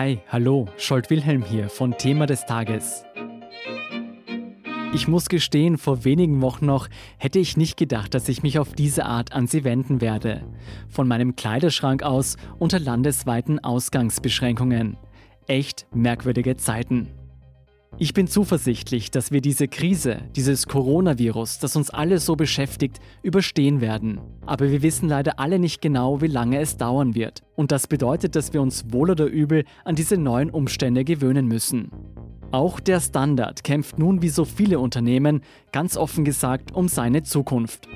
Hi, hallo, Scholt Wilhelm hier von Thema des Tages. Ich muss gestehen, vor wenigen Wochen noch hätte ich nicht gedacht, dass ich mich auf diese Art an Sie wenden werde. Von meinem Kleiderschrank aus unter landesweiten Ausgangsbeschränkungen. Echt merkwürdige Zeiten. Ich bin zuversichtlich, dass wir diese Krise, dieses Coronavirus, das uns alle so beschäftigt, überstehen werden. Aber wir wissen leider alle nicht genau, wie lange es dauern wird. Und das bedeutet, dass wir uns wohl oder übel an diese neuen Umstände gewöhnen müssen. Auch der Standard kämpft nun wie so viele Unternehmen, ganz offen gesagt, um seine Zukunft.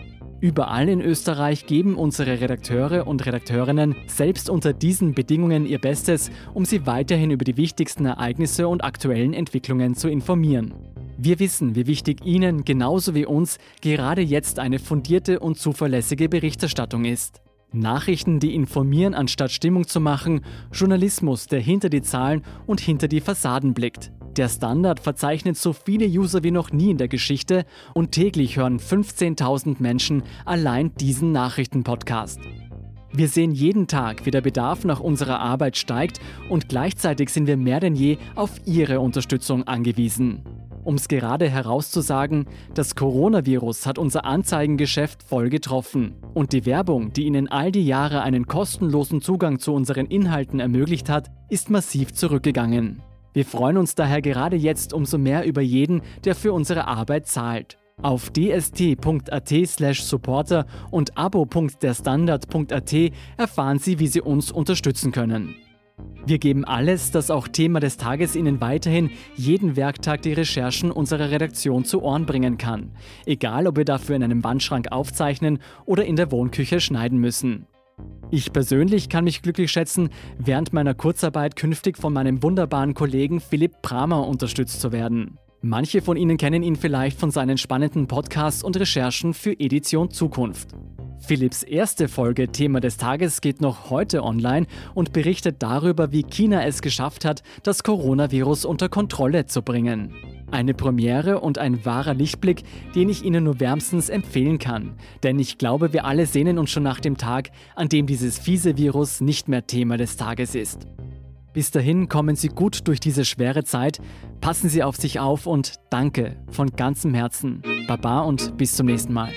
Überall in Österreich geben unsere Redakteure und Redakteurinnen selbst unter diesen Bedingungen ihr Bestes, um sie weiterhin über die wichtigsten Ereignisse und aktuellen Entwicklungen zu informieren. Wir wissen, wie wichtig Ihnen genauso wie uns gerade jetzt eine fundierte und zuverlässige Berichterstattung ist. Nachrichten, die informieren, anstatt Stimmung zu machen, Journalismus, der hinter die Zahlen und hinter die Fassaden blickt. Der Standard verzeichnet so viele User wie noch nie in der Geschichte und täglich hören 15.000 Menschen allein diesen Nachrichtenpodcast. Wir sehen jeden Tag, wie der Bedarf nach unserer Arbeit steigt und gleichzeitig sind wir mehr denn je auf Ihre Unterstützung angewiesen. Um es gerade herauszusagen, das Coronavirus hat unser Anzeigengeschäft voll getroffen. Und die Werbung, die Ihnen all die Jahre einen kostenlosen Zugang zu unseren Inhalten ermöglicht hat, ist massiv zurückgegangen. Wir freuen uns daher gerade jetzt umso mehr über jeden, der für unsere Arbeit zahlt. Auf dst.at/supporter und abo.derstandard.at erfahren Sie, wie Sie uns unterstützen können. Wir geben alles, dass auch Thema des Tages Ihnen weiterhin jeden Werktag die Recherchen unserer Redaktion zu Ohren bringen kann. Egal, ob wir dafür in einem Wandschrank aufzeichnen oder in der Wohnküche schneiden müssen. Ich persönlich kann mich glücklich schätzen, während meiner Kurzarbeit künftig von meinem wunderbaren Kollegen Philipp Bramer unterstützt zu werden. Manche von Ihnen kennen ihn vielleicht von seinen spannenden Podcasts und Recherchen für Edition Zukunft. Philipps erste Folge Thema des Tages geht noch heute online und berichtet darüber, wie China es geschafft hat, das Coronavirus unter Kontrolle zu bringen. Eine Premiere und ein wahrer Lichtblick, den ich Ihnen nur wärmstens empfehlen kann. Denn ich glaube, wir alle sehnen uns schon nach dem Tag, an dem dieses fiese Virus nicht mehr Thema des Tages ist. Bis dahin kommen Sie gut durch diese schwere Zeit, passen Sie auf sich auf und danke von ganzem Herzen. Baba und bis zum nächsten Mal.